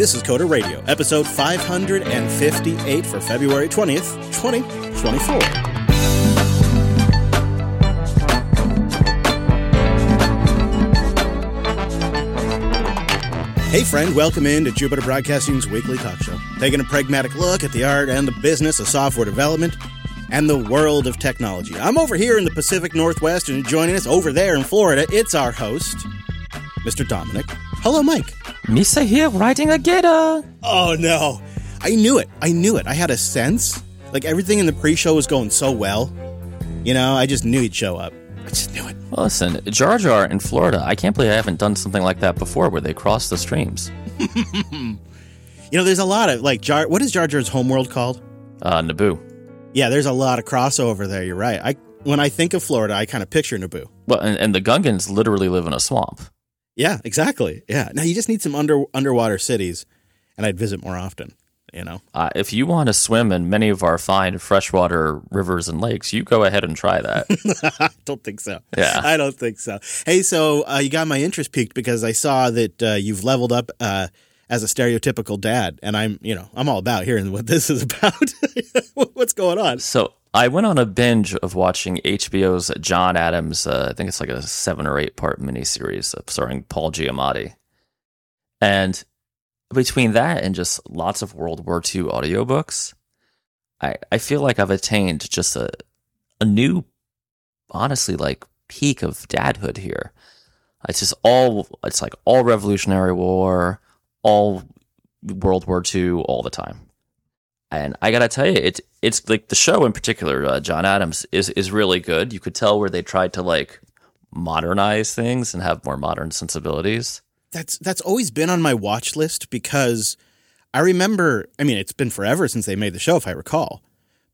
This is Coder Radio, episode 558 for February 20th, 2024. Hey, friend, welcome in to Jupiter Broadcasting's weekly talk show, taking a pragmatic look at the art and the business of software development and the world of technology. I'm over here in the Pacific Northwest, and joining us over there in Florida, it's our host, Mr. Dominic. Hello, Mike. Misa here riding a gator. Oh no. I knew it. I knew it. I had a sense. Like everything in the pre-show was going so well. You know, I just knew he'd show up. I just knew it. Well, listen, Jar Jar in Florida. I can't believe I haven't done something like that before, where they cross the streams. You know, there's a lot of like Jar. What is Jar Jar's homeworld called? Uh, Naboo. Yeah, there's a lot of crossover there. You're right. I when I think of Florida, I kind of picture Naboo. Well, and, and the Gungans literally live in a swamp. Yeah, exactly. Yeah. Now you just need some under underwater cities, and I'd visit more often. You know. Uh, if you want to swim in many of our fine freshwater rivers and lakes, you go ahead and try that. I don't think so. Yeah. I don't think so. Hey, so uh, you got my interest peaked because I saw that uh, you've leveled up uh, as a stereotypical dad, and I'm, you know, I'm all about hearing what this is about. What's going on? so I went on a binge of watching HBO's John Adams. Uh, I think it's like a seven or eight part miniseries uh, starring Paul Giamatti, and between that and just lots of World War II audiobooks, I I feel like I've attained just a a new, honestly, like peak of dadhood here. It's just all it's like all Revolutionary War, all World War II, all the time. And I gotta tell you, it's it's like the show in particular, uh, John Adams is is really good. You could tell where they tried to like modernize things and have more modern sensibilities. That's that's always been on my watch list because I remember. I mean, it's been forever since they made the show, if I recall.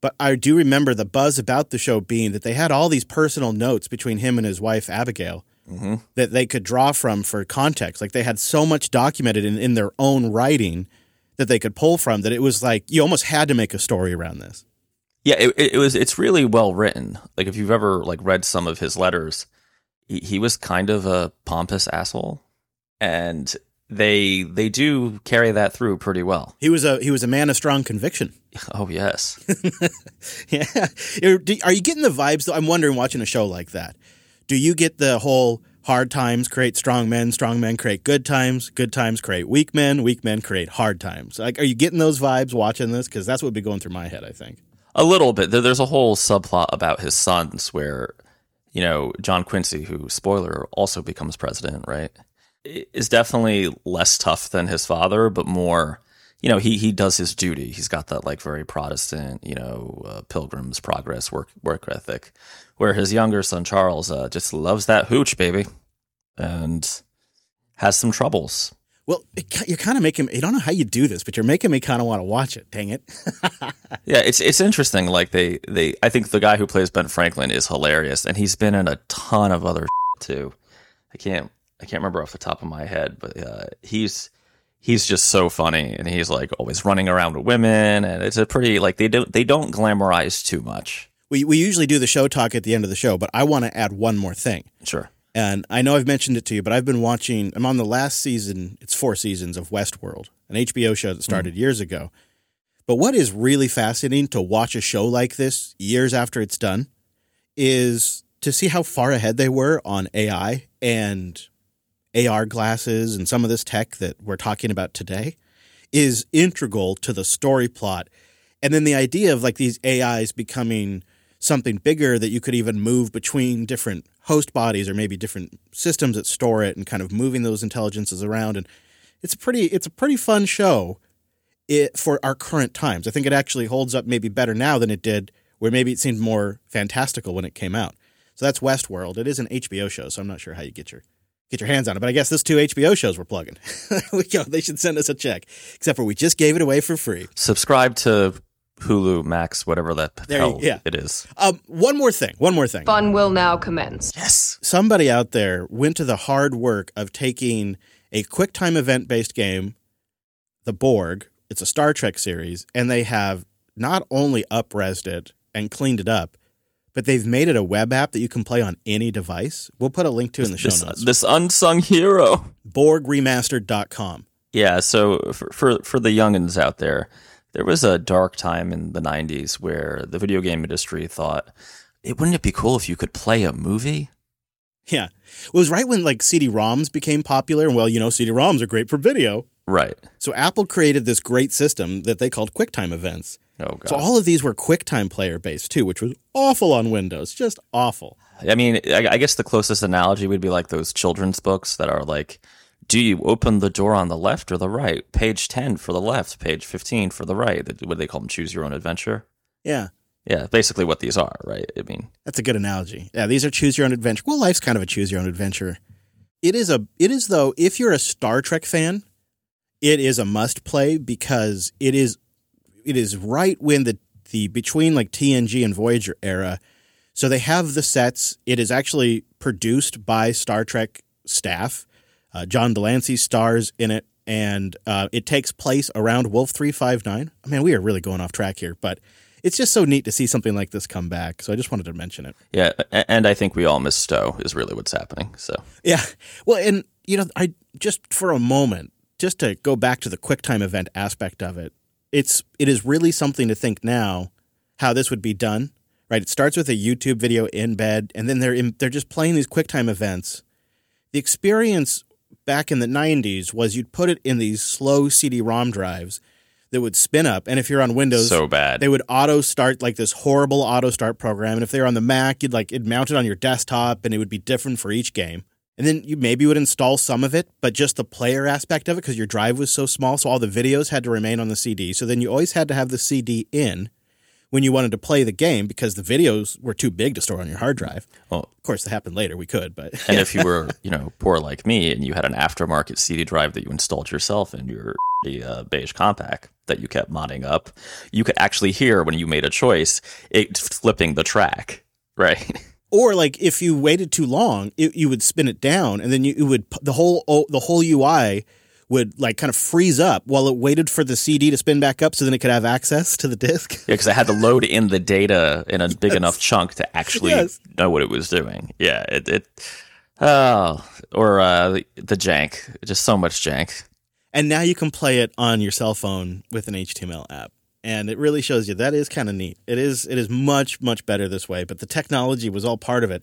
But I do remember the buzz about the show being that they had all these personal notes between him and his wife Abigail that they could draw from for context. Like they had so much documented in, in their own writing that they could pull from that it was like you almost had to make a story around this. Yeah, it, it was. It's really well written. Like if you've ever like read some of his letters, he, he was kind of a pompous asshole, and they they do carry that through pretty well. He was a he was a man of strong conviction. Oh yes, yeah. Are you getting the vibes though? I'm wondering watching a show like that. Do you get the whole hard times create strong men, strong men create good times, good times create weak men, weak men create hard times? Like, are you getting those vibes watching this? Because that's what would be going through my head. I think. a little bit. There's a whole subplot about his sons where, you know, John Quincy, who spoiler also becomes president, right? Is definitely less tough than his father, but more. You know, he he does his duty. He's got that like very Protestant, you know, uh, Pilgrim's Progress work work ethic, where his younger son Charles uh, just loves that hooch, baby, and has some troubles. Well, it, you're kind of making. I don't know how you do this, but you're making me kind of want to watch it. Dang it! Yeah, it's it's interesting. Like they they, I think the guy who plays Ben Franklin is hilarious, and he's been in a ton of other too. I can't I can't remember off the top of my head, but uh, he's he's just so funny, and he's like always running around with women, and it's a pretty like they don't they don't glamorize too much. we we usually do the show talk at the end of the show, but I want to add one more thing. Sure. And I know I've mentioned it to you, but I've been watching. I'm on the last season. It's four seasons of Westworld, an HBO show that started mm. years ago. But what is really fascinating to watch a show like this years after it's done is to see how far ahead they were on AI and AR glasses and some of this tech that we're talking about today is integral to the story plot. And then the idea of like these AIs becoming something bigger that you could even move between different host bodies or maybe different systems that store it and kind of moving those intelligences around and it's a pretty it's a pretty fun show it, for our current times. I think it actually holds up maybe better now than it did where maybe it seemed more fantastical when it came out. So that's Westworld. It is an HBO show, so I'm not sure how you get your get your hands on it. But I guess those two HBO shows we're plugging. we go. They should send us a check. Except for we just gave it away for free. Subscribe to Hulu Max, whatever that There you- hell yeah. it is. Um, one more thing. One more thing. Fun will now commence. Yes. somebody out there went to the hard work of taking a QuickTime event based game, the Borg. It's a Star Trek series, and they have not only upresed it and cleaned it up, but they've made it a web app that you can play on any device. We'll put a link to it in the show This, notes. this unsung hero. BorgRemastered.com. Yeah, so for, for for the youngins out there, there was a dark time in the '90s where the video game industry thought, "It wouldn't it be cool if you could play a movie?" Yeah. It was right when like CD-ROMs became popular. And well, you know, CD-ROMs are great for video. Right. So Apple created this great system that they called QuickTime events. Oh god. So all of these were QuickTime player based too, which was awful on Windows, just awful. I mean, I, I guess the closest analogy would be like those children's books that are like, do you open the door on the left or the right? Page 10 for the left, page 15 for the right. What do they call them? Choose your own adventure? Yeah. Yeah, basically what these are, right? I mean, That's a good analogy. Yeah, these are choose your own adventure. Well, life's kind of a choose your own adventure. It is a it is though, if you're a Star Trek fan, it is a must play because it is it is right when the the between like TNG and Voyager era. So they have the sets. It is actually produced by Star Trek staff. Uh, John de Lancie stars in it, and uh, it takes place around Wolf three five nine. I mean, we are really going off track here, but it's just so neat to see something like this come back. So I just wanted to mention it. yeah, and I think we all miss Stowe is really what's happening. So, Yeah. Well, and you know, I just for a moment, just to go back to the QuickTime event aspect of it, it's it is really something to think now how this would be done. Right? It starts with a YouTube video in bed, and then they're in, they're just playing these QuickTime events. The experience back in the '90s was you'd put it in these slow CD-ROM drives that would spin up, and if you're on Windows, so bad. they would auto start like this horrible auto start program. And if they were on the Mac, you'd like it mounted on your desktop and it would be different for each game. And then you maybe would install some of it, but just the player aspect of it because your drive was so small. So all the videos had to remain on the CD. So then you always had to have the CD in when you wanted to play the game because the videos were too big to store on your hard drive. Well, Of course, that happened later. We could, but and if you were, you know, poor like me and you had an aftermarket CD drive that you installed yourself in your uh, beige compact that you kept modding up, you could actually hear when you made a choice it flipping the track, right? Or like if you waited too long, it, you would spin it down, and then you it would the whole oh, the whole UI would like kind of freeze up while it waited for the CD to spin back up, so then it could have access to the disc. Yeah, because I had to load in the data in a big enough chunk to actually Yes. know what it was doing. Yeah, it, it oh, or uh, the, the jank, just so much jank. And now you can play it on your cell phone with an HTML app. And it really shows you that is kind of neat. It is it is much much better this way, but the technology was all part of it.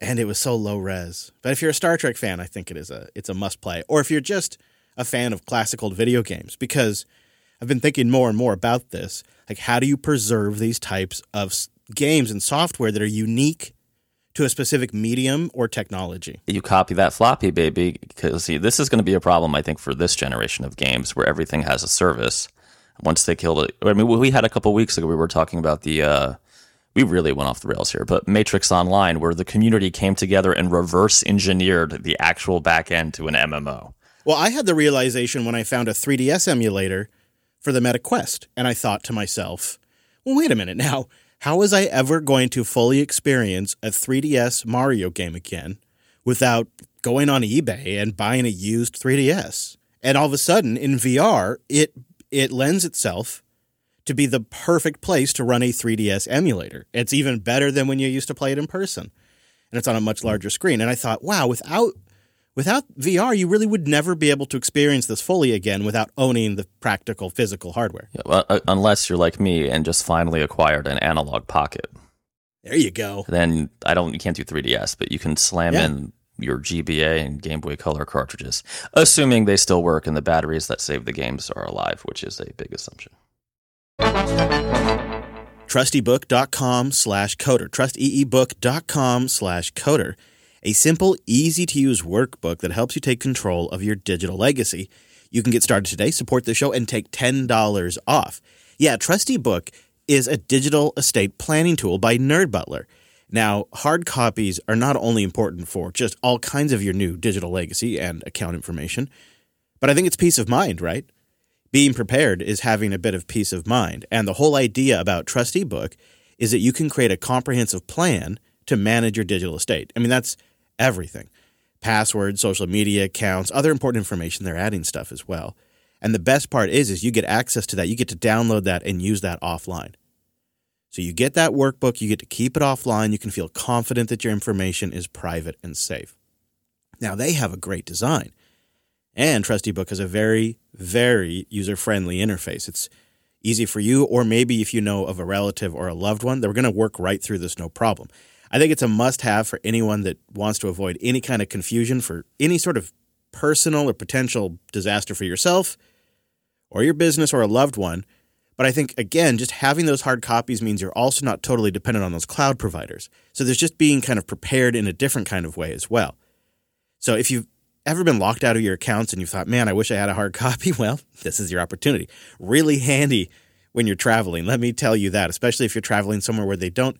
And it was so low res. But if you're a Star Trek fan, I think it is a it's a must play. Or if you're just a fan of classic old video games because I've been thinking more and more about this. Like how do you preserve these types of games and software that are unique to a specific medium or technology? you copy that floppy baby because see this is going to be a problem i think for this generation of games where everything has a service once they killed it i mean we had a couple weeks ago we were talking about the uh we really went off the rails here but matrix online where the community came together and reverse engineered the actual back end to an mmo Well, I had the realization when I found a 3DS emulator for the Meta Quest, and I thought to myself, well, wait a minute now. How was I ever going to fully experience a 3DS Mario game again without going on eBay and buying a used 3DS? And all of a sudden, in VR, it it lends itself to be the perfect place to run a 3DS emulator. It's even better than when you used to play it in person. And it's on a much larger screen. And I thought, wow, without without VR, you really would never be able to experience this fully again without owning the practical physical hardware. Yeah, well, uh, unless you're like me and just finally acquired an Analogue Pocket There you go. then i don't you can't do 3ds but you can slam Yeah. in your GBA and Game Boy Color cartridges, assuming they still work and the batteries that save the games are alive, which is a big assumption. trusteebook.com slash coder. Trusteebook.com slash coder. A simple easy to use workbook that helps you take control of your digital legacy. You can get started today support the show and take $10 off. Yeah TrusteeBook is a digital estate planning tool by nerd butler now hard copies are not only important for just all kinds of your new digital legacy and account information but i think it's peace of mind right being prepared is having a bit of peace of mind. And the whole idea about TrusteeBook is that you can create a comprehensive plan to manage your digital estate. I mean, that's everything passwords, social media accounts, other important information. They're adding stuff as well. And the best part is, is you get access to that. You get to download that and use that offline. So you get that workbook, you get to keep it offline. You can feel confident that your information is private and safe. Now, they have a great design. And TrusteeBook has a very, very user friendly interface. It's easy for you, or maybe if you know of a relative or a loved one, they're going to work right through this no problem. I think it's a must have for anyone that wants to avoid any kind of confusion for any sort of personal or potential disaster for yourself or your business or a loved one. But I think, again, just having those hard copies means you're also not totally dependent on those cloud providers. So there's just being kind of prepared in a different kind of way as well. So if you've ever been locked out of your accounts and you thought, man, I wish I had a hard copy, well, this is your opportunity. Really handy when you're traveling. Let me tell you that, especially if you're traveling somewhere where they don't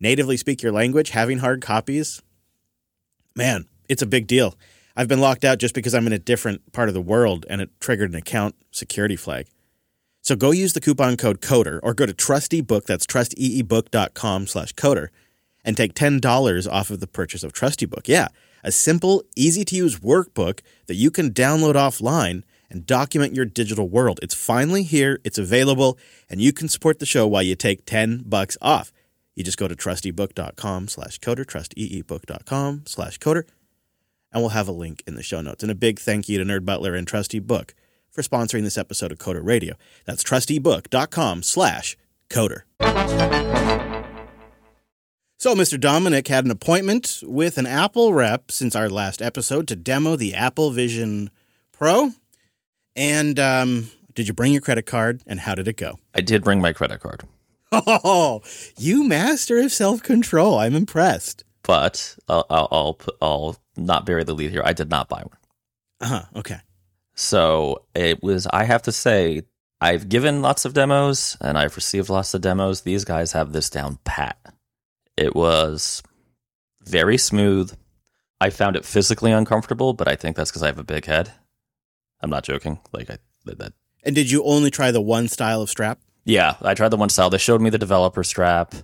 natively speak your language, having hard copies, man, it's a big deal. I've been locked out just because I'm in a different part of the world and it triggered an account security flag. So go use the coupon code CODER or go to TrusteeBook, that's trusteebook.com slash CODER, and take $10 off of the purchase of TrusteeBook. Yeah, a simple, easy to use workbook that you can download offline and document your digital world. It's finally here, it's available, and you can support the show while you take 10 bucks off. You just go to trusteebook.com slash coder, trusteebook.com slash coder, and we'll have a link in the show notes. And a big thank you to Nerd Butler and TrusteeBook for sponsoring this episode of Coder Radio. That's trusteebook.com slash coder. So, Mr. Dominic had an appointment with an Apple rep since our last episode to demo the Apple Vision Pro. And um, did you bring your credit card and how did it go? I did bring my credit card. Oh, you master of self control. I'm impressed. But I'll, I'll, I'll, I'll not bury the lead here. I did not buy one. Uh huh. Okay. So it was, I have to say, I've given lots of demos and I've received lots of demos. These guys have this down pat. It was very smooth. I found it physically uncomfortable, but I think that's because I have a big head. I'm not joking. Like I that. And did you only try the one style of strap? Yeah, I tried the one style. They showed me the developer strap,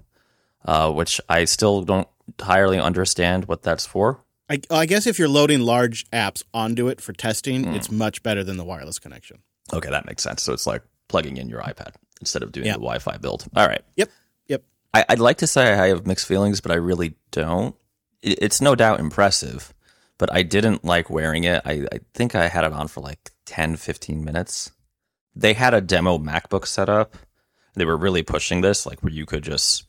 uh, which I still don't entirely understand what that's for. I, I guess if you're loading large apps onto it for testing, mm. it's much better than the wireless connection. Okay, that makes sense. So it's like plugging in your iPad instead of doing yep. the Wi-Fi build. All right. Yep. Yep. I, would like to say I have mixed feelings, but I really don't. It's no doubt impressive, but I didn't like wearing it. I, I think I had it on for like 10, 15 minutes. They had a demo MacBook set up. They were really pushing this, like where you could just,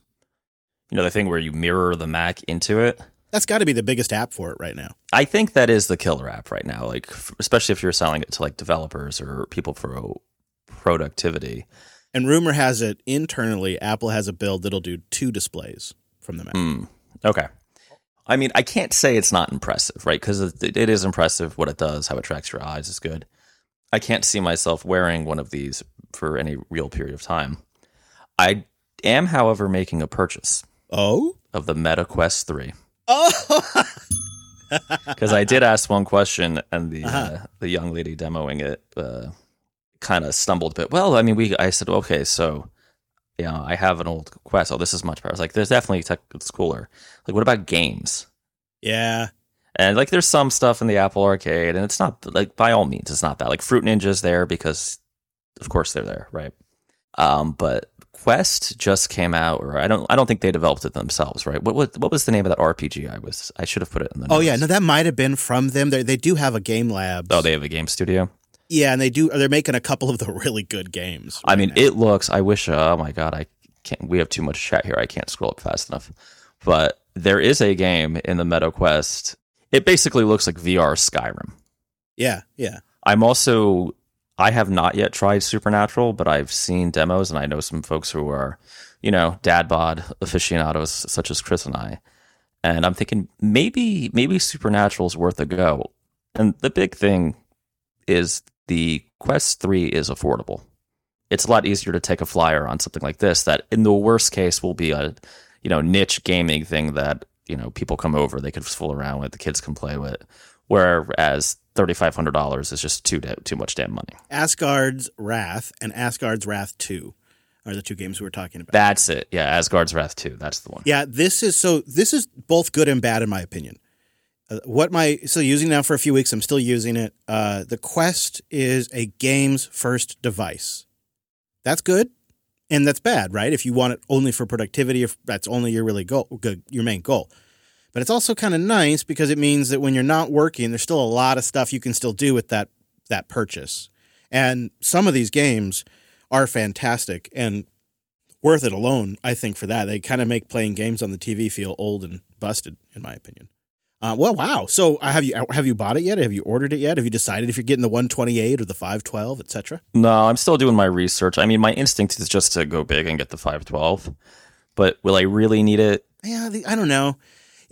you know, the thing where you mirror the Mac into it. That's got to be the biggest app for it right now. I think that is the killer app right now. Like, especially if you're selling it to like developers or people for productivity. And rumor has it internally, Apple has a build that'll do two displays from the Mac. Mm, okay. I mean, I can't say it's not impressive, right? Because it, it is impressive what it does, how it tracks your eyes is good. I can't see myself wearing one of these for any real period of time. I am, however, making a purchase. Oh? Of the Meta Quest 3. Oh! Because I did ask one question, and the uh-huh. uh, the young lady demoing it uh, kind of stumbled a bit. Well, I mean, we I said, okay, so you know, I have an old Quest. Oh, this is much better. I was like, there's definitely tech, it's cooler. Like, what about games? Yeah. And like, there's some stuff in the Apple Arcade, and it's not like by all means, it's not that. Like, Fruit Ninja's there because, of course, they're there, right? Um, but Quest just came out, or I don't, I don't think they developed it themselves, right? What, what, what was the name of that RPG? I was, I should have put it in the. Notes. Oh yeah, no, that might have been from them. They, they do have a game lab. Oh, they have a game studio. Yeah, and they do. They're making a couple of the really good games. Right I mean, now. it looks. I wish. Oh my god, I can't. We have too much chat here. I can't scroll up fast enough. But there is a game in the Meta Quest. It basically looks like VR Skyrim. Yeah, yeah. I'm also I have not yet tried Supernatural, but I've seen demos and I know some folks who are, you know, dad bod aficionados such as Chris and I. And I'm thinking maybe maybe Supernatural is worth a go. And the big thing is the Quest 3 is affordable. It's a lot easier to take a flyer on something like this that in the worst case will be a, you know, niche gaming thing that, you know, people come over, they could fool around with, the kids can play with. Whereas $3,500 is just too too much damn money. Asgard's Wrath and Asgard's Wrath 2 are the two games we were talking about. That's it. Yeah, Asgard's Wrath 2. That's the one. Yeah, this is so this is both good and bad in my opinion. Uh, what my still using now for a few weeks, I'm still using it. Uh, the Quest is a game's first device. That's good and that's bad, right? If you want it only for productivity, if that's only your really goal, good, your main goal. But it's also kind of nice because it means that when you're not working, there's still a lot of stuff you can still do with that that purchase. And some of these games are fantastic and worth it alone, I think, for that. They kind of make playing games on the TV feel old and busted, in my opinion. Uh, well, wow. So uh, have you have you bought it yet? Have you ordered it yet? Have you decided if you're getting the 128 or the 512, etc.? No, I'm still doing my research. I mean, my instinct is just to go big and get the 512. But will I really need it? Yeah, the, I don't know.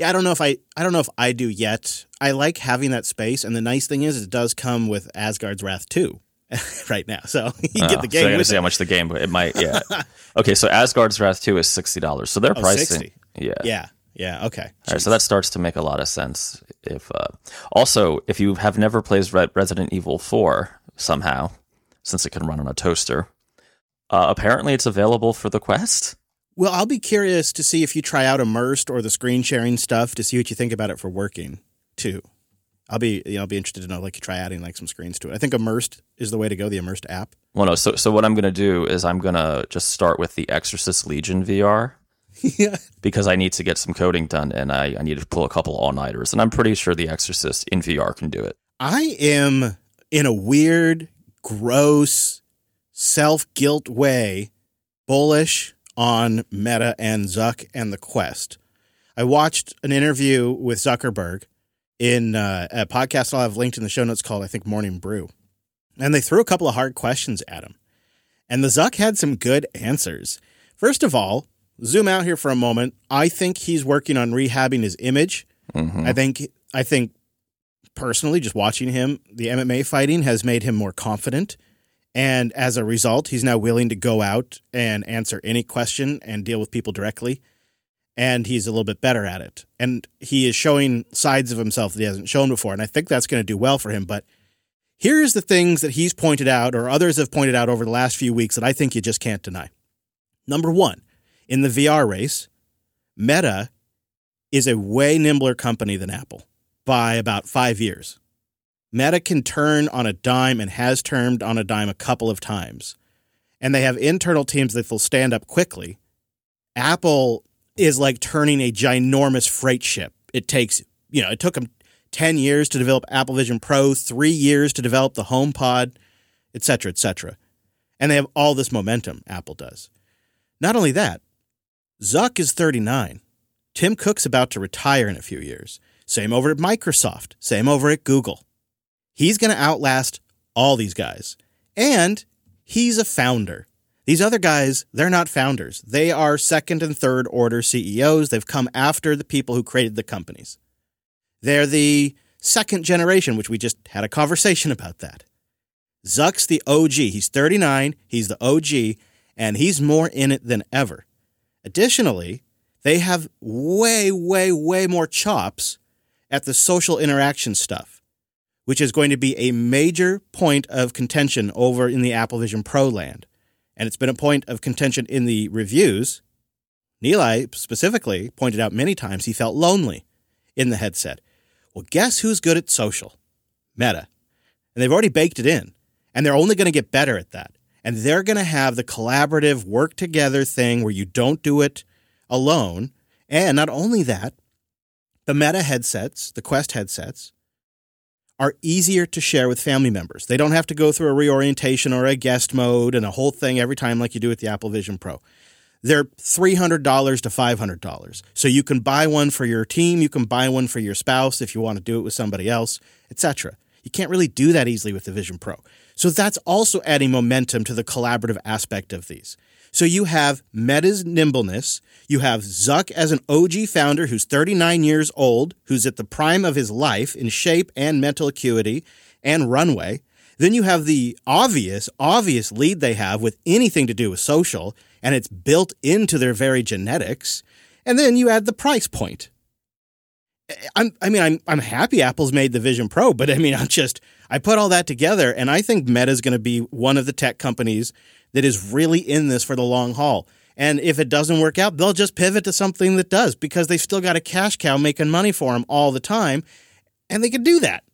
Yeah, I don't know if I I don't know if I do yet. I like having that space, and the nice thing is it does come with Asgard's Wrath 2 right now. So you Oh, get the so I game gotta see it. how much the game, but it might. Yeah. okay, so Asgard's Wrath 2 is sixty dollars. So they're Oh, pricing. 60. Yeah. Yeah, yeah, okay. All right, so that starts to make a lot of sense. If uh, also, if you have never played Re- Resident Evil Four somehow, since it can run on a toaster, uh, apparently it's available for the Quest. Well, I'll be curious to see if you try out immersed or the screen sharing stuff to see what you think about it for working too. I'll be you know, I'll be interested to know like you try adding like some screens to it. I think immersed is the way to go, the immersed app. Well, no. So, so what I'm gonna do is I'm gonna just start with the Exorcist Legion VR yeah. because I need to get some coding done and I, I need to pull a couple all nighters, and I'm pretty sure the Exorcist in VR can do it. I am in a weird, gross, self guilt way bullish on Meta and Zuck and the Quest. I watched an interview with Zuckerberg in uh, a podcast I'll have linked in the show notes called, I think, Morning Brew. And they threw a couple of hard questions at him. And the Zuck had some good answers. First of all, zoom out here for a moment. I think he's working on rehabbing his image. Mhm. I think I think personally, just watching him, the MMA fighting has made him more confident. And as a result, he's now willing to go out and answer any question and deal with people directly. And he's a little bit better at it. And he is showing sides of himself that he hasn't shown before. And I think that's going to do well for him. But here's the things that he's pointed out, or others have pointed out over the last few weeks that I think you just can't deny. Number one, in the VR race, Meta is a way nimbler company than Apple by about five years. Meta can turn on a dime and has turned on a dime a couple of times. And they have internal teams that will stand up quickly. Apple is like turning a ginormous freight ship. It takes, you know, it took them 10 years to develop Apple Vision Pro, three years to develop the HomePod, et cetera, et cetera. And they have all this momentum, Apple does. Not only that, Zuck is 39. Tim Cook's about to retire in a few years. Same over at Microsoft. Same over at Google. He's going to outlast all these guys. And he's a founder. These other guys, they're not founders. They are second and third order CEOs. They've come after the people who created the companies. They're the second generation, which we just had a conversation about that. Zuck's the OG. He's 39. He's the OG, and he's more in it than ever. Additionally, they have way, way, way more chops at the social interaction stuff, which is going to be a major point of contention over in the Apple Vision Pro land. And it's been a point of contention in the reviews. Nilay specifically pointed out many times he felt lonely in the headset. Well, guess who's good at social? Meta. And they've already baked it in. And they're only going to get better at that. And they're going to have the collaborative work together thing where you don't do it alone. And not only that, the Meta headsets, the Quest headsets, are easier to share with family members. They don't have to go through a reorientation or a guest mode and a whole thing every time like you do with the Apple Vision Pro. They're $300 to $500. So you can buy one for your team, you can buy one for your spouse if you want to do it with somebody else, etc. You can't really do that easily with the Vision Pro. So that's also adding momentum to the collaborative aspect of these. So you have Meta's nimbleness, you have Zuck as an OG founder who's 39 years old, who's at the prime of his life in shape and mental acuity and runway. Then you have the obvious, obvious lead they have with anything to do with social, and it's built into their very genetics. And then you add the price point. I'm, I mean, I'm, I'm happy Apple's made the Vision Pro, but I mean, I'm just, I put all that together, and I think Meta is going to be one of the tech companies that is really in this for the long haul. And if it doesn't work out, they'll just pivot to something that does because they've still got a cash cow making money for them all the time, and they can do that.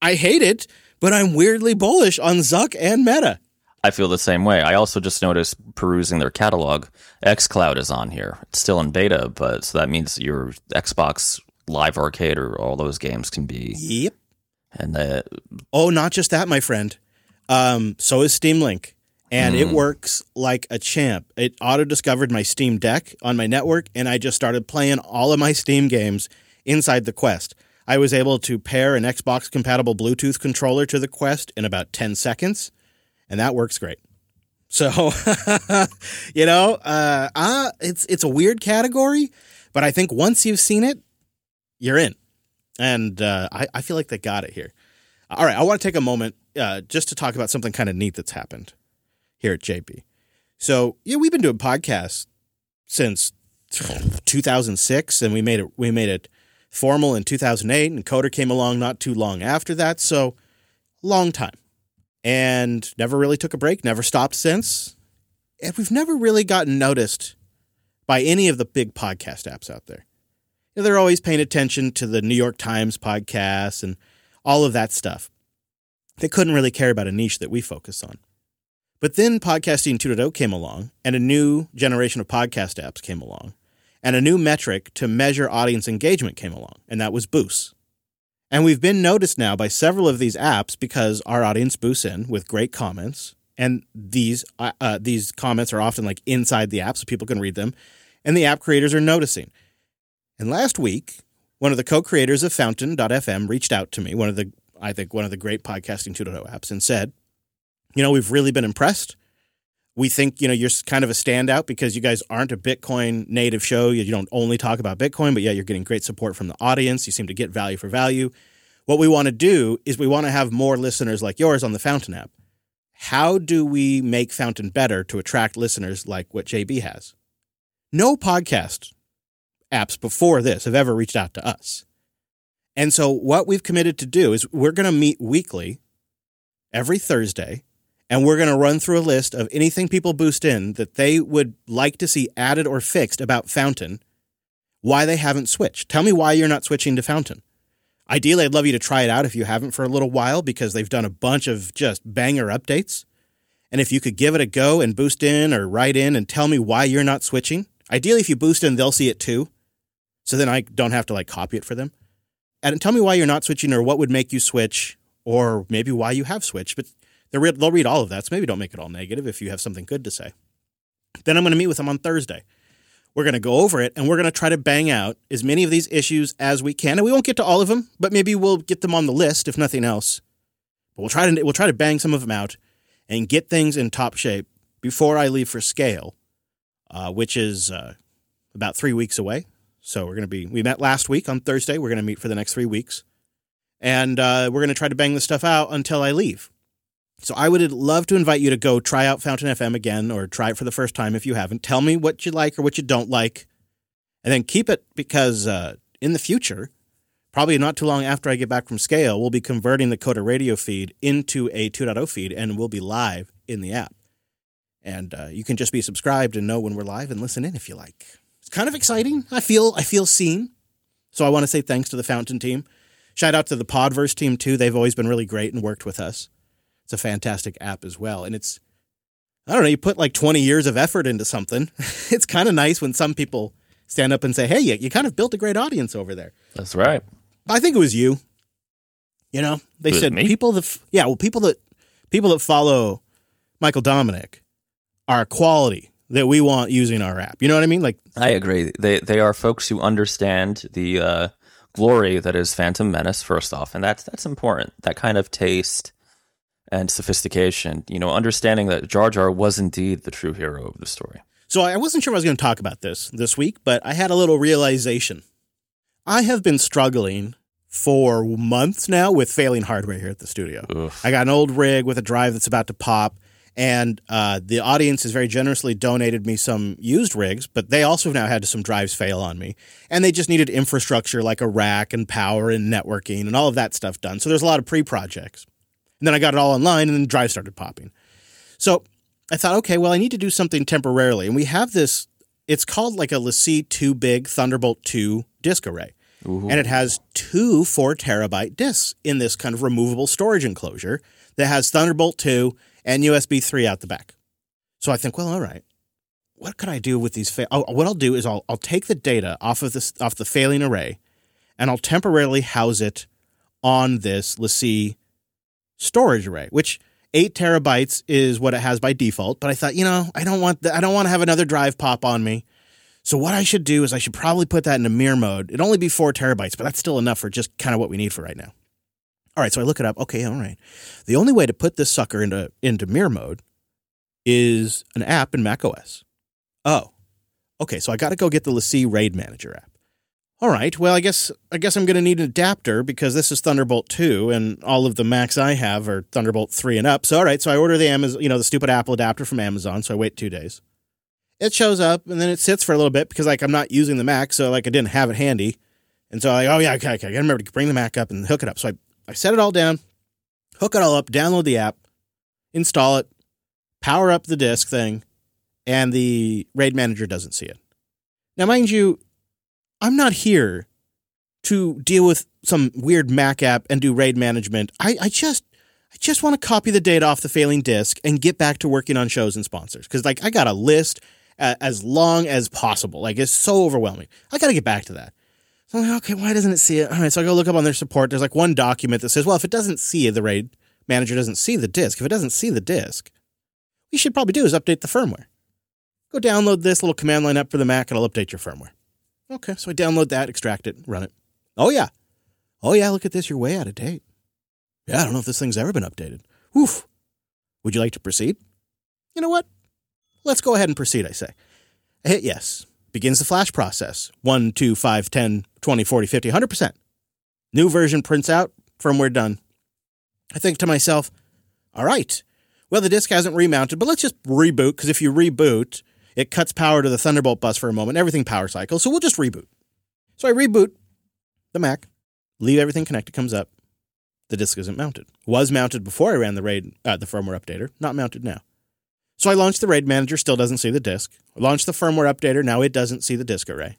I hate it, but I'm weirdly bullish on Zuck and Meta. I feel the same way. I also just noticed perusing their catalog, xCloud is on here. It's still in beta, but so that means your Xbox Live Arcade or all those games can be. Yep. And the Oh, not just that, my friend. Um, so is Steam Link. And it Mm. works like a champ. It auto discovered my Steam Deck on my network, and I just started playing all of my Steam games inside the Quest. I was able to pair an Xbox compatible Bluetooth controller to the Quest in about 10 seconds, and that works great. So, you know, uh, uh, it's it's a weird category, but I think once you've seen it, you're in. And uh, I, I feel like they got it here. All right, I want to take a moment uh, just to talk about something kind of neat that's happened here at JB. So, yeah, we've been doing podcasts since 2006, and we made it we made it formal in 2008, and Coder came along not too long after that. So, long time, and never really took a break, never stopped since, and we've never really gotten noticed by any of the big podcast apps out there. Know, they're always paying attention to the New York Times podcasts and all of that stuff. They couldn't really care about a niche that we focus on. But then Podcasting 2.0 came along, and a new generation of podcast apps came along, and a new metric to measure audience engagement came along, and that was boosts. And we've been noticed now by several of these apps because our audience boosts in with great comments, and these uh, uh, these comments are often like inside the app, so people can read them, and the app creators are noticing. And last week, one of the co-creators of Fountain.fm reached out to me, one of the I think one of the great podcasting 2.0 apps, and said, "You know, we've really been impressed. We think you know you're kind of a standout because you guys aren't a Bitcoin native show. You don't only talk about Bitcoin, but yeah, you're getting great support from the audience. You seem to get value for value. What we want to do is we want to have more listeners like yours on the Fountain app. How do we make Fountain better to attract listeners like what JB has? No podcast apps before this have ever reached out to us. And so, what we've committed to do is we're going to meet weekly every Thursday, and we're going to run through a list of anything people boost in that they would like to see added or fixed about Fountain, why they haven't switched. Tell me why you're not switching to Fountain. Ideally, I'd love you to try it out if you haven't for a little while because they've done a bunch of just banger updates. And if you could give it a go and boost in or write in and tell me why you're not switching, ideally, if you boost in, they'll see it too. So then I don't have to like copy it for them. And tell me why you're not switching or what would make you switch or maybe why you have switched. But they'll read, they'll read all of that. So maybe don't make it all negative if you have something good to say. Then I'm going to meet with them on Thursday. We're going to go over it and we're going to try to bang out as many of these issues as we can. And we won't get to all of them, but maybe we'll get them on the list if nothing else. But we'll try to we'll try to bang some of them out and get things in top shape before I leave for SCaLE, uh, which is uh, about three weeks away. So we're going to be we met last week on Thursday. We're going to meet for the next three weeks, and uh, we're going to try to bang this stuff out until I leave. So I would love to invite you to go try out Fountain FM again or try it for the first time if you haven't. Tell me what you like or what you don't like. And then keep it because uh, in the future, probably not too long after I get back from SCaLE, we'll be converting the Coder radio feed into a 2.0 feed and we'll be live in the app. And uh, you can just be subscribed and know when we're live and listen in if you like. It's kind of exciting. I feel I feel seen. So I want to say thanks to the Fountain team. Shout out to the Podverse team too. They've always been really great and worked with us. It's a fantastic app as well. And it's, I don't know, you put like 20 years of effort into something. it's kind of nice when some people stand up and say, hey, you, you kind of built a great audience over there. That's right. I think it was you. You know, they said me? people that, yeah, well, people that, people that follow Michael Dominic are quality that we want using our app. You know what I mean? Like, I agree. They they are folks who understand the uh, glory that is Phantom Menace. First off, and that's that's important. That kind of taste and sophistication. You know, understanding that Jar Jar was indeed the true hero of the story. So I wasn't sure I was going to talk about this this week, but I had a little realization. I have been struggling for months now with failing hardware here at the studio. Oof. I got an old rig with a drive that's about to pop, and uh, the audience has very generously donated me some used rigs, but they also have now had some drives fail on me, and they just needed infrastructure like a rack and power and networking and all of that stuff done. So there's a lot of pre-projects. And then I got it all online, and then the drive started popping. So I thought, okay, well, I need to do something temporarily. And we have this, it's called like a LaCie 2 Big Thunderbolt 2 disk array. Ooh. And it has two four terabyte disks in this kind of removable storage enclosure that has Thunderbolt 2 and USB 3 out the back. So I think, well, all right, what could I do with these? Fa- oh, what I'll do is I'll, I'll take the data off of this off the failing array, and I'll temporarily house it on this LaCie storage array, which eight terabytes is what it has by default. But I thought, you know, I don't want the, I don't want to have another drive pop on me. So what I should do is I should probably put that into mirror mode. It'd only be four terabytes, but that's still enough for just kind of what we need for right now. All right, so I look it up. Okay, all right. The only way to put this sucker into into mirror mode is an app in macOS. Oh, okay. So I got to go get the LaCie RAID Manager app. All right. Well, I guess I guess I'm going to need an adapter because this is Thunderbolt 2 and all of the Macs I have are Thunderbolt 3 and up. So all right, so I order the Amazon, you know, the stupid Apple adapter from Amazon, so I wait 2 days. It shows up and then it sits for a little bit because like I'm not using the Mac, so like I didn't have it handy. And so I'm like, oh yeah, okay, okay. I got to remember to bring the Mac up and hook it up. So I, I set it all down, hook it all up, download the app, install it, power up the disk thing, and the RAID manager doesn't see it. Now, mind you, I'm not here to deal with some weird Mac app and do RAID management. I, I just I just want to copy the data off the failing disk and get back to working on shows and sponsors because like I got a list as long as possible. Like it's so overwhelming. I got to get back to that. So I'm like, okay, why doesn't it see it? All right, so I go look up on their support. There's like one document that says, well, if it doesn't see the RAID manager doesn't see the disk. If it doesn't see the disk, you should probably do is update the firmware. Go download this little command line up for the Mac and I'll update your firmware. Okay, so I download that, extract it, run it. Oh, yeah. Oh, yeah, look at this. You're way out of date. Yeah, I don't know if this thing's ever been updated. Oof. Would you like to proceed? You know what? Let's go ahead and proceed, I say. I hit yes. Begins the flash process 1, 2, 5, 10, 20, 40, 50, 100%. New version prints out, firmware done. I think to myself, all right, well, the disk hasn't remounted, but let's just reboot because if you reboot, it cuts power to the Thunderbolt bus for a moment, everything power cycles, so we'll just reboot. So I reboot the Mac, leave everything connected, comes up. The disk isn't mounted. Was mounted before I ran the RAID, uh, the firmware updater, not mounted now. So I launched the RAID manager, still doesn't see the disk. Launched the firmware updater, now it doesn't see the disk array.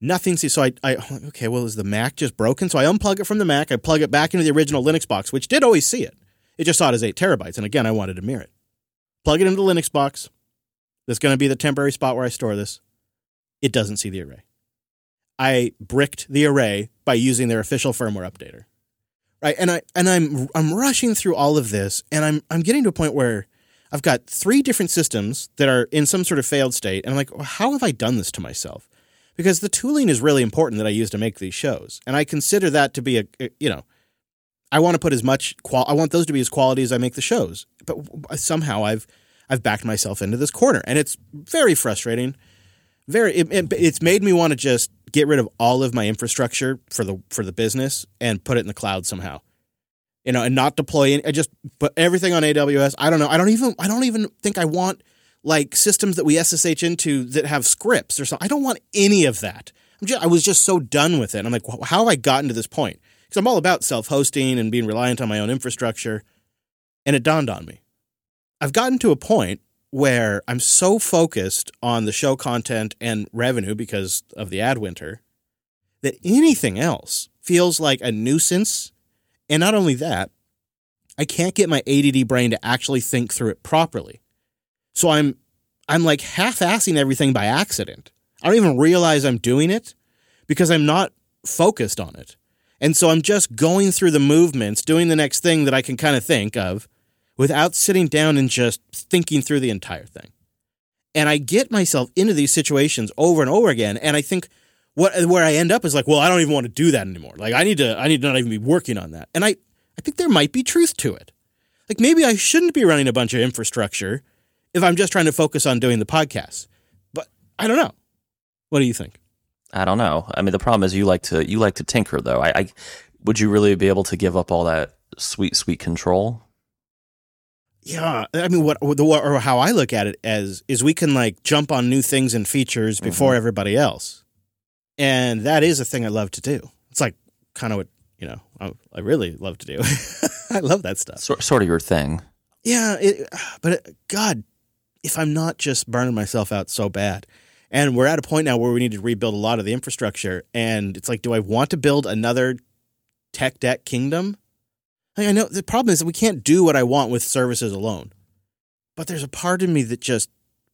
Nothing sees. So I, I, okay, well, is the Mac just broken? So I unplug it from the Mac, I plug it back into the original Linux box, which did always see it. It just saw it as eight terabytes. And again, I wanted to mirror it. Plug it into the Linux box, that's going to be the temporary spot where I store this. It doesn't see the array. I bricked the array by using their official firmware updater. Right? And I and I'm I'm rushing through all of this and I'm I'm getting to a point where I've got three different systems that are in some sort of failed state and I'm like, well, how have I done this to myself? Because the tooling is really important that I use to make these shows. And I consider that to be a, you know, I want to put as much qual I want those to be as quality as I make the shows. But somehow I've I've backed myself into this corner, and it's very frustrating. Very, it, it, it's made me want to just get rid of all of my infrastructure for the for the business and put it in the cloud somehow. You know, and not deploy. Any, I just put everything on AWS. I don't know. I don't even. I don't even think I want like systems that we SSH into that have scripts or something. I don't want any of that. Just, I was just so done with it. I'm like, how have I gotten to this point? Because I'm all about self hosting and being reliant on my own infrastructure. And it dawned on me I've gotten to a point where I'm so focused on the show content and revenue because of the ad winter that anything else feels like a nuisance. And not only that, I can't get my ADD brain to actually think through it properly. So I'm I'm like half-assing everything by accident. I don't even realize I'm doing it because I'm not focused on it. And so I'm just going through the movements, doing the next thing that I can kind of think of without sitting down and just thinking through the entire thing. And I get myself into these situations over and over again. And I think what where I end up is like, well, I don't even want to do that anymore. Like I need to I need to not even be working on that. And I, I think there might be truth to it. Like maybe I shouldn't be running a bunch of infrastructure if I'm just trying to focus on doing the podcast. But I don't know. What do you think? I don't know. I mean, the problem is you like to you like to tinker though. I, I would you really be able to give up all that sweet sweet control? Yeah, I mean, what the or how I look at it as is we can like jump on new things and features before mm-hmm. everybody else, and that is a thing I love to do. It's like kind of what you know I, I really love to do. I love that stuff. So, sort of your thing. Yeah, it, but it, uh, God, if I'm not just burning myself out so bad, and we're at a point now where we need to rebuild a lot of the infrastructure, and it's like, do I want to build another tech debt kingdom? I know the problem is that we can't do what I want with services alone. But there's a part of me that just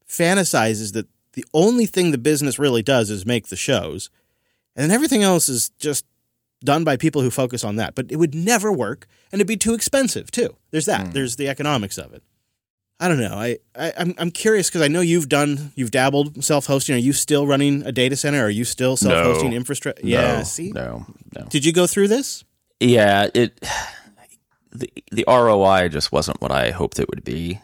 fantasizes that the only thing the business really does is make the shows. And then everything else is just done by people who focus on that, but it would never work and it'd be too expensive too. There's that. Mm. There's the economics of it. I don't know. I, I I'm I'm curious because I know you've done you've dabbled self hosting. Are you still running a data center? Are you still self hosting No. infrastructure? Yeah. no, See, no, no. did you go through this? Yeah, it the the ROI just wasn't what I hoped it would be,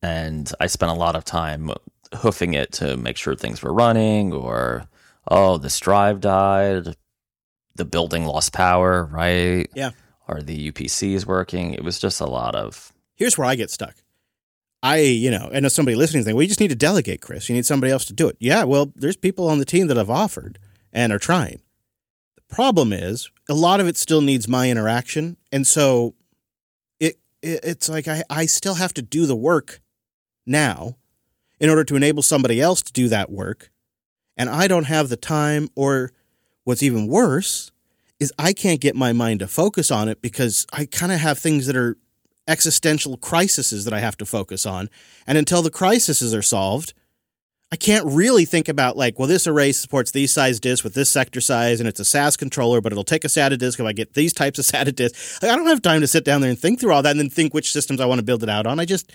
and I spent a lot of time hoofing it to make sure things were running, or oh, this drive died, the building lost power, right? Yeah. Or the UPC is working. It was just a lot of Here's where I get stuck. I, you know, and if somebody listening think, well, you just need to delegate, Chris. You need somebody else to do it. Yeah, well, there's people on the team that have offered and are trying. The problem is a lot of it still needs my interaction. And so it, it it's like I, I still have to do the work now in order to enable somebody else to do that work. And I don't have the time or what's even worse is I can't get my mind to focus on it because I kind of have things that are existential crises that I have to focus on. And until the crises are solved, I can't really think about like, well, this array supports these size disks with this sector size, and it's a SAS controller, but it'll take a SATA disk if I get these types of SATA disks. Like, I don't have time to sit down there and think through all that and then think which systems I want to build it out on. I just,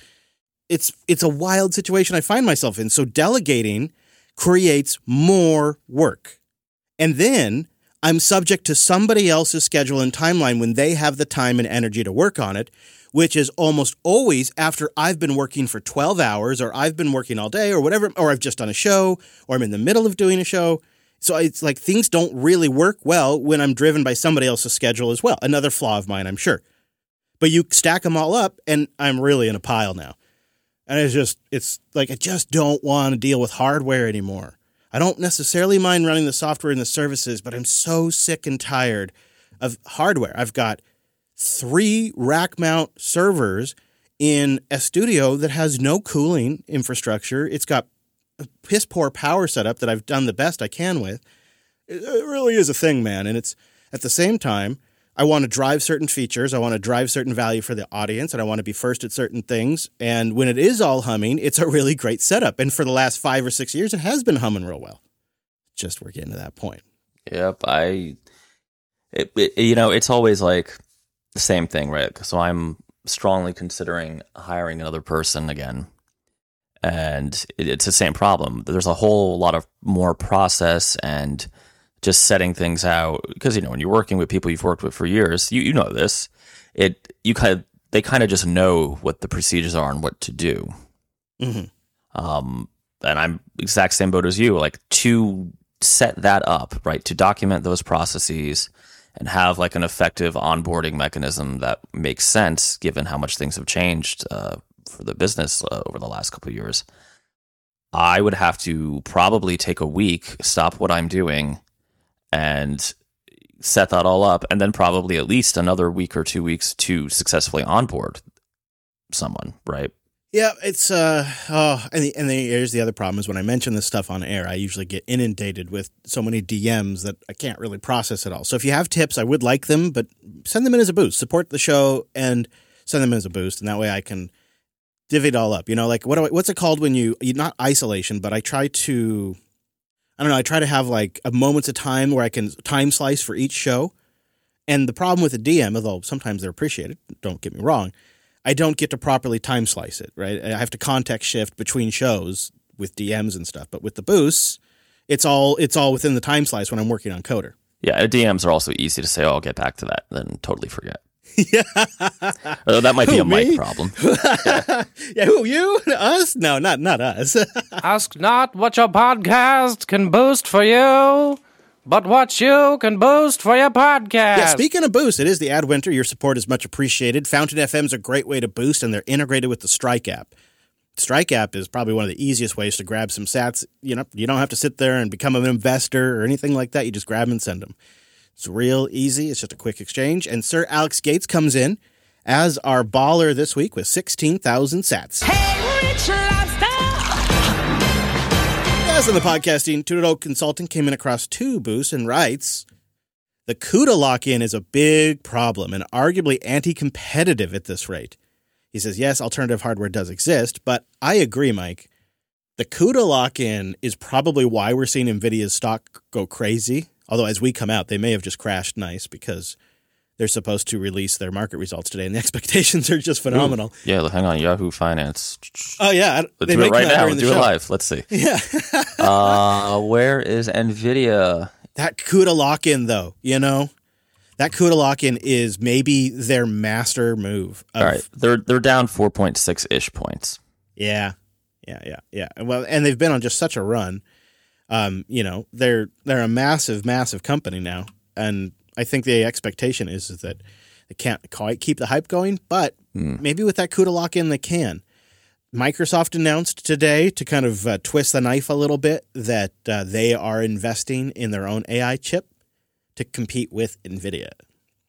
it's it's a wild situation I find myself in. So delegating creates more work, and then I'm subject to somebody else's schedule and timeline when they have the time and energy to work on it, which is almost always after I've been working for 12 hours or I've been working all day or whatever, or I've just done a show or I'm in the middle of doing a show. So it's like things don't really work well when I'm driven by somebody else's schedule as well. Another flaw of mine, I'm sure. But you stack them all up and I'm really in a pile now. And it's just, it's like I just don't want to deal with hardware anymore. I don't necessarily mind running the software and the services, but I'm so sick and tired of hardware. I've got three rack mount servers in a studio that has no cooling infrastructure. It's got a piss poor power setup that I've done the best I can with. It it really is a thing, man. And it's at the same time, I want to drive certain features. I want to drive certain value for the audience, and I want to be first at certain things. And when it is all humming, it's a really great setup. And for the last five or six years, it has been humming real well. Just we're getting to that point. Yep, I. It, it, you know, it's always like the same thing, right? So I'm strongly considering hiring another person again, and it, it's the same problem. There's a whole lot of more process and just setting things out because you know when you're working with people you've worked with for years, you you know this. It you kind of they kind of just know what the procedures are and what to do. hmm Um, and I'm exact same boat as you. Like to set that up, right? To document those processes and have like an effective onboarding mechanism that makes sense given how much things have changed uh, for the business uh, over the last couple of years. I would have to probably take a week, stop what I'm doing, and set that all up, and then probably at least another week or two weeks to successfully onboard someone, right? Yeah, it's uh oh, and the, and the, here's the other problem is when I mention this stuff on air, I usually get inundated with so many DMs that I can't really process it all. So if you have tips, I would like them, but send them in as a boost. Support the show and send them in as a boost, and that way I can divvy it all up. You know, like what do I, what's it called when you not isolation, but I try to I don't know, I try to have like a moments of time where I can time slice for each show. And the problem with the DM, although sometimes they're appreciated, don't get me wrong, I don't get to properly time slice it, right? I have to context shift between shows with DMs and stuff. But with the boosts, it's all it's all within the time slice when I'm working on Coder. Yeah, DMs are also easy to say, oh, I'll get back to that, then totally forget. yeah. Uh, that might be Who, a mic me? problem. yeah, who you? Us? No, not not us. Ask not what your podcast can boost for you, but what you can boost for your podcast. Yeah, speaking of boost, it is the ad winter. Your support is much appreciated. Fountain FM is a great way to boost, and they're integrated with the Strike app. Strike app is probably one of the easiest ways to grab some sats. You know, you don't have to sit there and become an investor or anything like that. You just grab them and send them. It's real easy. It's just a quick exchange. And Sir Alex Gates comes in as our baller this week with 16,000 sats. As in the podcasting, Tudo Consulting came in across two boosts and writes The CUDA lock in is a big problem and arguably anti competitive at this rate. He says, Yes, alternative hardware does exist, but I agree, Mike. The CUDA lock in is probably why we're seeing NVIDIA's stock go crazy Although as we come out, they may have just crashed nice because they're supposed to release their market results today, and the expectations are just phenomenal. Yeah, hang on. Yahoo Finance. Oh yeah, Let's they do it right now. Do it live. Let's see. Yeah, uh, where is Nvidia? that CUDA lock in though, you know, that CUDA lock in is maybe their master move. Of, All right, they're they're down four point six ish points. Yeah, yeah, yeah, yeah. Well, and they've been on just such a run. Um, you know, they're they're a massive, massive company now, and I think the expectation is, is that they can't quite keep the hype going, but maybe with that CUDA lock in, they can. Microsoft announced today to kind of uh, twist the knife a little bit that uh, they are investing in their own AI chip to compete with Nvidia,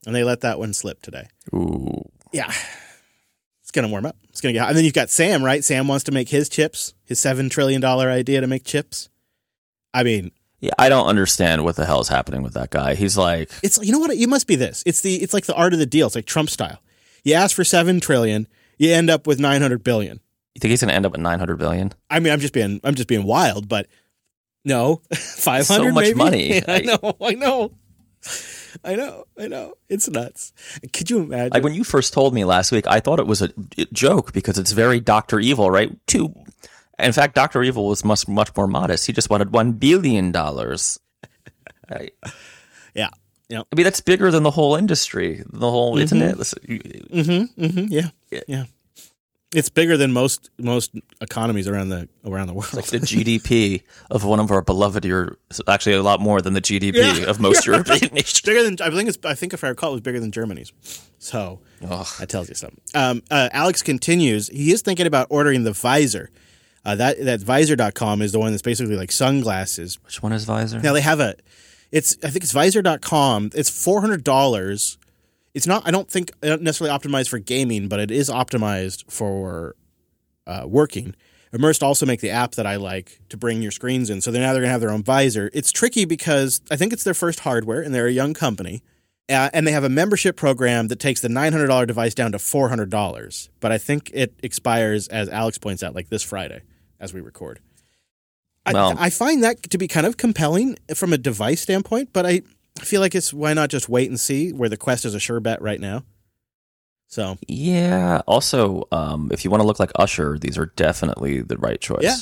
and they let that one slip today. Ooh, Yeah. It's gonna warm up. It's gonna get hot. And then you've got Sam, right? Sam wants to make his chips, his seven trillion dollar idea to make chips. I mean, yeah. I don't understand what the hell is happening with that guy. He's like, it's you know what? You must be this. It's the it's like the art of the deal. It's like Trump style. You ask for seven trillion, you end up with nine hundred billion. you think he's going to end up with nine hundred billion? I mean, I'm just being I'm just being wild, but no, five hundred. So much maybe? money. I know, I know, I know, I know. It's nuts. Could you imagine? Like when you first told me last week, I thought it was a joke because it's very Doctor Evil, right? Two. In fact, Doctor Evil was much much more modest. He just wanted one billion dollars. Right. yeah, yeah, I mean, that's bigger than the whole industry, the whole internet. Listen, you- mm-hmm, mm-hmm, yeah, Yeah. yeah. It's bigger than most most economies around the around the world. like the GDP of one of our beloved, Euro- actually a lot more than the GDP Yeah. of most European nations. bigger than I think it's I think if I recall it was bigger than Germany's. So Ugh. that tells you something. Um, uh, Alex continues. He is thinking about ordering the visor. Uh, that that visor.com is the one that's basically like sunglasses. Which one is Visor? Now they have a it's I think it's visor.com. It's $400. It's not I don't think necessarily optimized for gaming, but it is optimized for uh, working. Immersed also make the app that I like to bring your screens in. So they're now they're gonna have their own visor. It's tricky because I think it's their first hardware and they're a young company. Uh, and they have a membership program that takes the $900 device down to $400. But I think it expires, as Alex points out, like this Friday as we record. I, Well- I find that to be kind of compelling from a device standpoint, but I feel like it's why not just wait and see where the Quest is a sure bet right now. So Yeah. Also, um, if you want to look like Usher, these are definitely the right choice. Yeah.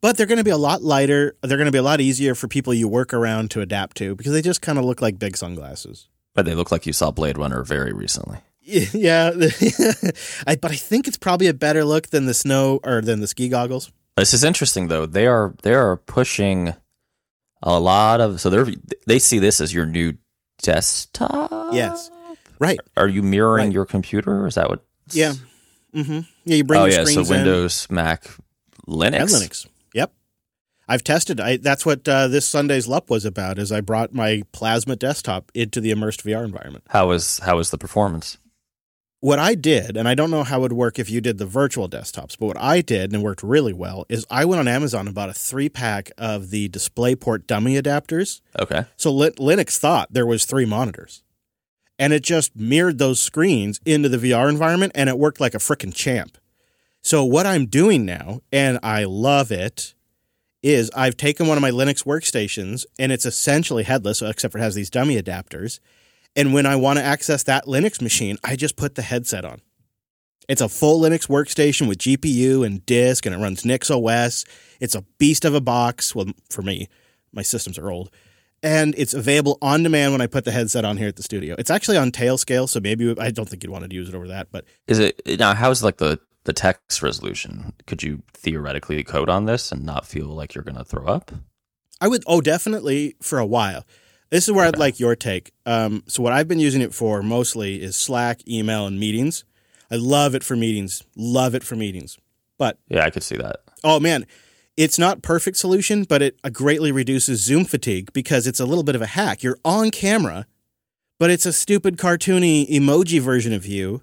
But they're going to be a lot lighter. They're going to be a lot easier for people you work around to adapt to because they just kind of look like big sunglasses. But they look like you saw Blade Runner very recently. Yeah, I, but I think it's probably a better look than the snow or than the ski goggles. This is interesting though. They are they are pushing a lot of so they're they see this as your new desktop. Yes, right. Are you mirroring Right. your computer? Is that what? Yeah, hmm yeah. You bring oh yeah. So screens in Windows, Mac, Linux. and Linux. Yep, I've tested. I, that's what uh, this Sunday's LUP was about. Is I brought my Plasma desktop into the immersed VR environment. How was how was the performance? What I did, and I don't know how it would work if you did the virtual desktops, but what I did and worked really well is I went on Amazon and bought a three pack of the DisplayPort dummy adapters. Okay. So Lin- Linux thought there was three monitors, and it just mirrored those screens into the VR environment, and it worked like a freaking champ. So what I'm doing now, and I love it, is I've taken one of my Linux workstations, and it's essentially headless, except for it has these dummy adapters. And when I want to access that Linux machine, I just put the headset on. It's a full Linux workstation with GPU and disk, and it runs NixOS. It's a beast of a box. Well, for me, my systems are old. And it's available on demand when I put the headset on here at the studio. It's actually on Tailscale, so maybe I don't think you'd want to use it over that. But Is it now? How's like the the text resolution? Could you theoretically code on this and not feel like you're going to throw up? I would, oh, definitely for a while. This is where I'd like your take. Um, so, what I've been using it for mostly is Slack, email, and meetings. I love it for meetings. Love it for meetings. But Yeah, I could see that. oh man, it's not perfect solution, but it greatly reduces Zoom fatigue because it's a little bit of a hack. You're on camera, but it's a stupid cartoony emoji version of you,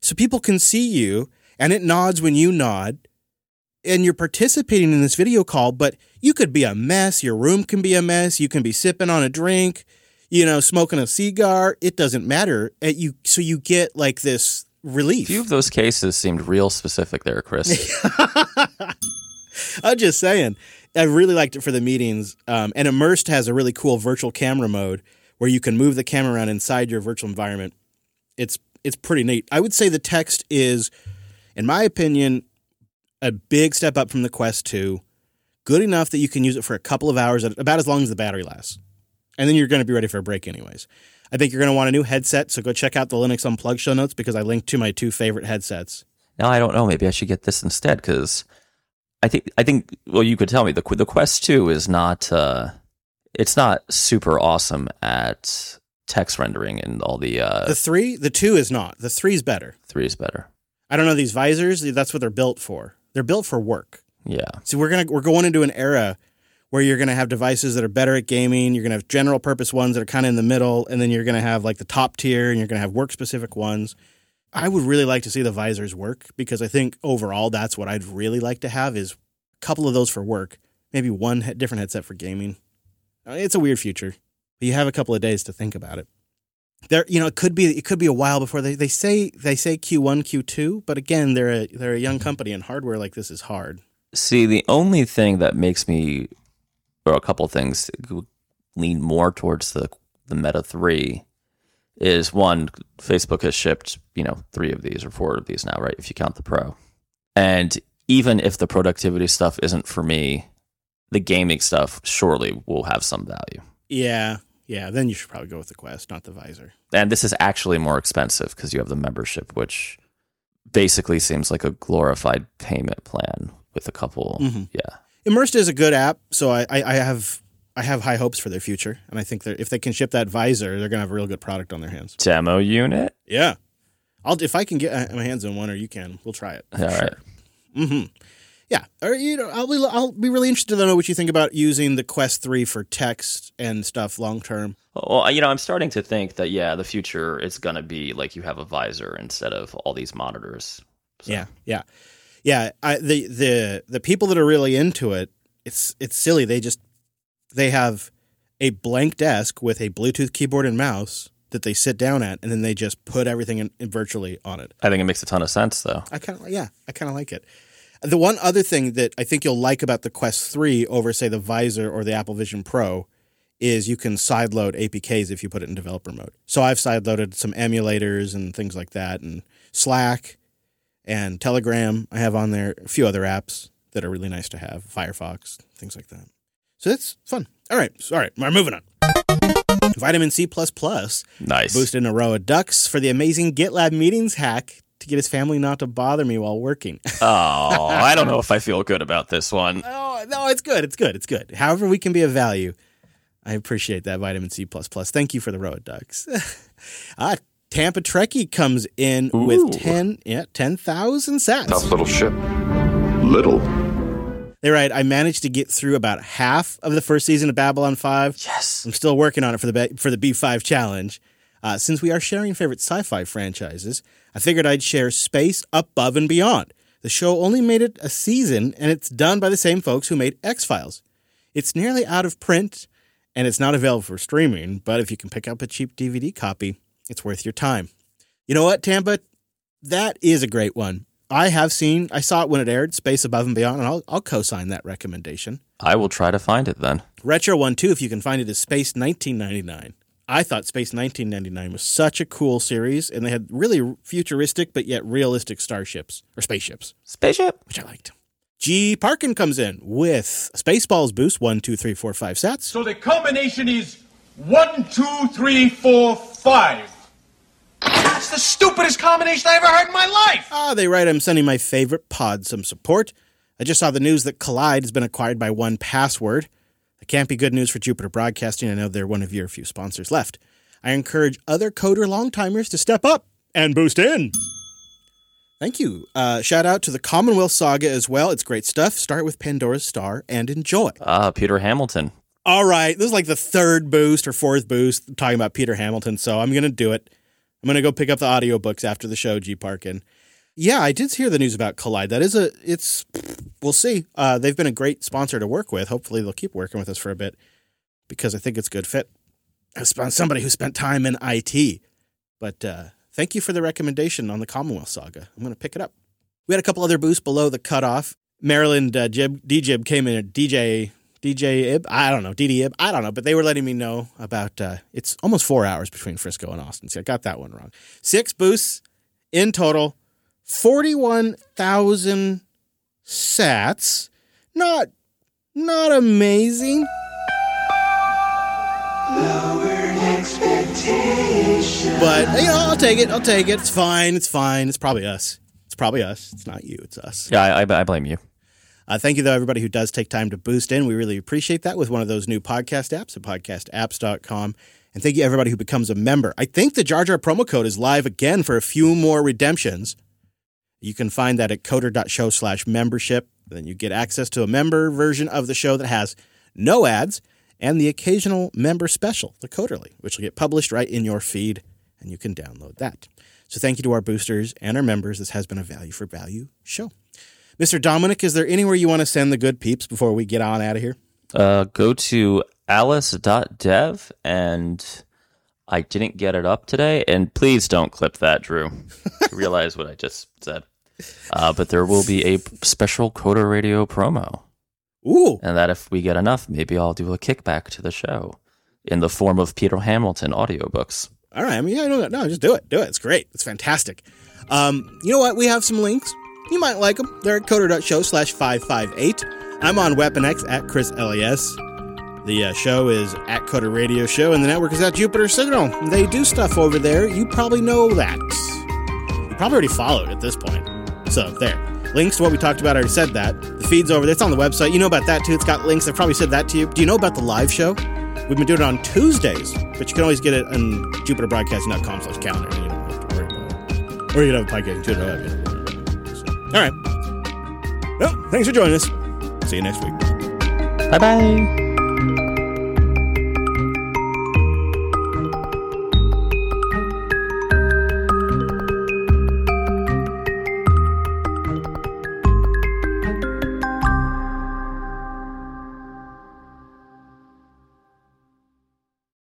so people can see you, and it nods when you nod, and you're participating in this video call. But you could be a mess. Your room can be a mess. You can be sipping on a drink, you know, smoking a cigar. It doesn't matter. Uh, You so you get like this relief. A few of those cases seemed real specific there, Chris. I'm just saying. I really liked it for the meetings. Um, and Immersed has a really cool virtual camera mode where you can move the camera around inside your virtual environment. It's it's pretty neat. I would say the text is, in my opinion, a big step up from the Quest 2. Good enough that you can use it for a couple of hours, about as long as the battery lasts. And then you're going to be ready for a break, anyways. I think you're going to want a new headset, so go check out the Linux Unplugged show notes because I linked to my two favorite headsets. Now I don't know. Maybe I should get this instead because I think I think. Well, you could tell me the the Quest Two is not. Uh, it's not super awesome at text rendering and all the. Uh, The three, the two is not. The three's better. three is better. I don't know these visors. That's what they're built for. They're built for work. Yeah. So we're gonna we're going into an era where you're gonna have devices that are better at gaming. You're gonna have general purpose ones that are kind of in the middle, and then you're gonna have like the top tier, and you're gonna have work specific ones. I would really like to see the visors work because I think overall that's what I'd really like to have is a couple of those for work, maybe one different headset for gaming. Uh, it's a weird future, but you have a couple of days to think about it. There, you know, it could be it could be a while before they, they say they say Q one Q two, but again, they're a they're a young company and hardware like this is hard. See, the only thing that makes me, or a couple things, lean more towards the the Meta Three, is one. Facebook has shipped, you know, three of these or four of these now, right? If you count the Pro, and even if the productivity stuff isn't for me, the gaming stuff surely will have some value. Yeah, yeah. Then you should probably go with the Quest, not the visor. And this is actually more expensive because you have the membership, which basically seems like a glorified payment plan with a couple. Mhm. Yeah. Immersed is a good app, so I, I, I have I have high hopes for their future, and I think that if they can ship that visor, they're gonna have a real good product on their hands. Demo unit. Yeah, I'll if I can get my hands on one, or you can, we'll try it. All right. Mm-hmm. Yeah, or you know, I'll be I'll be really interested to know what you think about using the Quest Three for text and stuff long term. Well, you know, I'm starting to think that yeah, the future is gonna be like you have a visor instead of all these monitors. So- Yeah, yeah, yeah. I, the the the people that are really into it, it's it's silly. They just they have a blank desk with a Bluetooth keyboard and mouse that they sit down at, and then they just put everything in, in virtually on it. I think it makes a ton of sense though. I kind of yeah, I kind of like it. The one other thing that I think you'll like about the Quest 3 over say the Visor or the Apple Vision Pro is you can sideload APKs if you put it in developer mode. So I've sideloaded some emulators and things like that and Slack and Telegram I have on there, a few other apps that are really nice to have, Firefox, things like that. So that's fun. All right, so, all right, we're moving on. Vitamin C++ plus, Nice. boosted in a row of ducks for the amazing GitLab meetings hack to get his family not to bother me while working. Oh, I don't know if I feel good about this one. oh, no, it's good. It's good. It's good. However, we can be of value. I appreciate that vitamin C plus plus. Thank you for the road ducks. ah, Tampa Trekkie comes in Ooh. with ten, yeah, ten thousand sats. Tough little ship. Little. They're right. I managed to get through about half of the first season of Babylon Five. Yes. I'm still working on it for the ba- for the B5 challenge. Uh, since we are sharing favorite sci-fi franchises, I figured I'd share Space Above and Beyond. The show only made it a season, and it's done by the same folks who made X Files. It's nearly out of print, and it's not available for streaming. But if you can pick up a cheap DVD copy, it's worth your time. You know what, Tampa? That is a great one. I have seen. I saw it when it aired, Space Above and Beyond, and I'll, I'll co-sign that recommendation. I will try to find it then. Retro one too, if you can find it, is Space 1999. I thought Space 1999 was such a cool series, and they had really futuristic but yet realistic starships or spaceships, Spaceship. which I liked. G. Parkin comes in with Spaceballs boost one, two, three, four, five sets. So the combination is one, two, three, four, five. That's the stupidest combination I ever heard in my life. Ah, they write, I'm sending my favorite pod some support. I just saw the news that Kolide has been acquired by 1Password. That can't be good news for Jupiter Broadcasting. I know they're one of your few sponsors left. I encourage other coder longtimers to step up and boost in. Thank you. Uh, shout out to the Commonwealth Saga as well. It's great stuff. Start with Pandora's Star and enjoy. Ah, Peter Hamilton. All right, this is like the third boost or fourth boost talking about Peter Hamilton, so I'm going to do it. I'm going to go pick up the audiobooks after the show, G Parkin. Yeah, I did hear the news about Kolide. That is a it's we'll see. Uh, they've been a great sponsor to work with. Hopefully they'll keep working with us for a bit because I think it's a good fit. Somebody who spent time in IT. But uh, thank you for the recommendation on the Commonwealth Saga. I'm going to pick it up. We had a couple other boosts below the cutoff. Maryland uh, Jib, D-Jib came in at DJ DJ Ib. I don't know DD. I don't know, but they were letting me know about. Uh, it's almost four hours between Frisco and Austin. So I got that one wrong. Six boosts in total, forty-one thousand sats. Not not amazing. But you know, I'll take it. I'll take it. It's fine. It's fine. It's probably us. It's probably us. It's not you. It's us. Yeah, I, I, I blame you. Uh, thank you, though, everybody who does take time to boost in. We really appreciate that with one of those new podcast apps at podcastapps.com. And thank you, everybody who becomes a member. I think the Jar Jar promo code is live again for a few more redemptions. You can find that at coder.show slash membership. Then you get access to a member version of the show that has no ads and the occasional member special, the Coderly, which will get published right in your feed, and you can download that. So thank you to our boosters and our members. This has been a value for value show. Mr. Dominic, is there anywhere you want to send the good peeps before we get on out of here? Uh, go to alice.dev and I didn't get it up today. And please don't clip that, Drew. realize what I just said. Uh, but there will be a special Coder Radio promo. Ooh. And that if we get enough, maybe I'll do a kickback to the show in the form of Peter Hamilton audiobooks. All right. I mean, yeah, no, no, just do it. Do it. It's great. It's fantastic. Um, you know what? We have some links. You might like them. They're at coder.show slash 558. I'm on Weapon X at Chris LES. The uh, show is at Coder Radio Show, and the network is at Jupiter Signal. They do stuff over there. You probably know that. You probably already followed at this point. So, there. Links to what we talked about, I already said that. The feed's over there. It's on the website. You know about that too. It's got links. I've probably said that to you. Do you know about the live show? We've been doing it on Tuesdays, but you can always get it on jupiterbroadcasting.com slash calendar. You don't have to worry about it. Or you can have a podcast too. So, all right. Well, thanks for joining us. See you next week. Bye bye.